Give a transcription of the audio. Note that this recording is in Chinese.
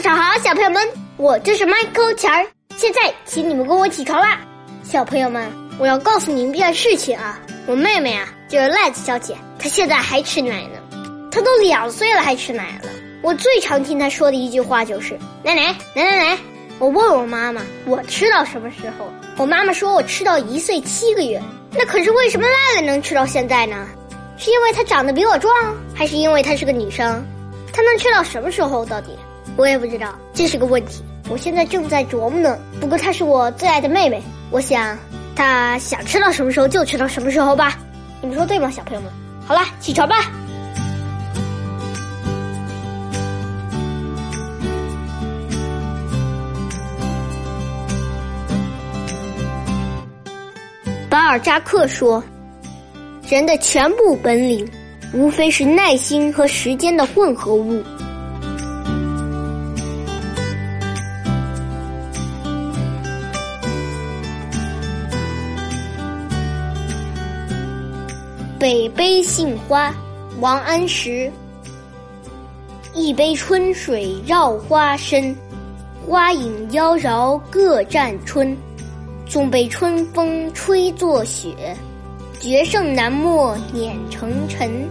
早上好，小朋友们，我就是 Michael 钱儿。现在，请你们跟我起床啦，小朋友们，我要告诉你们一件事情啊，我妹妹啊，就是赖子小姐，她现在还吃奶呢，她都两岁了还吃奶了。我最常听她说的一句话就是奶奶奶奶奶。我问我妈妈，我吃到什么时候？我妈妈说我吃到一岁七个月。那可是为什么赖赖能吃到现在呢？是因为她长得比我壮，还是因为她是个女生？她能吃到什么时候？到底我也不知道，这是个问题。我现在正在琢磨呢。不过她是我最爱的妹妹，我想她想吃到什么时候就吃到什么时候吧。你们说对吗，小朋友们？好了，起床吧。巴尔扎克说：“人的全部本领，无非是耐心和时间的混合物。”北碑杏花，王安石。一杯春水绕花深，花影妖娆各占春。纵被春风吹作雪，绝胜南陌碾成尘。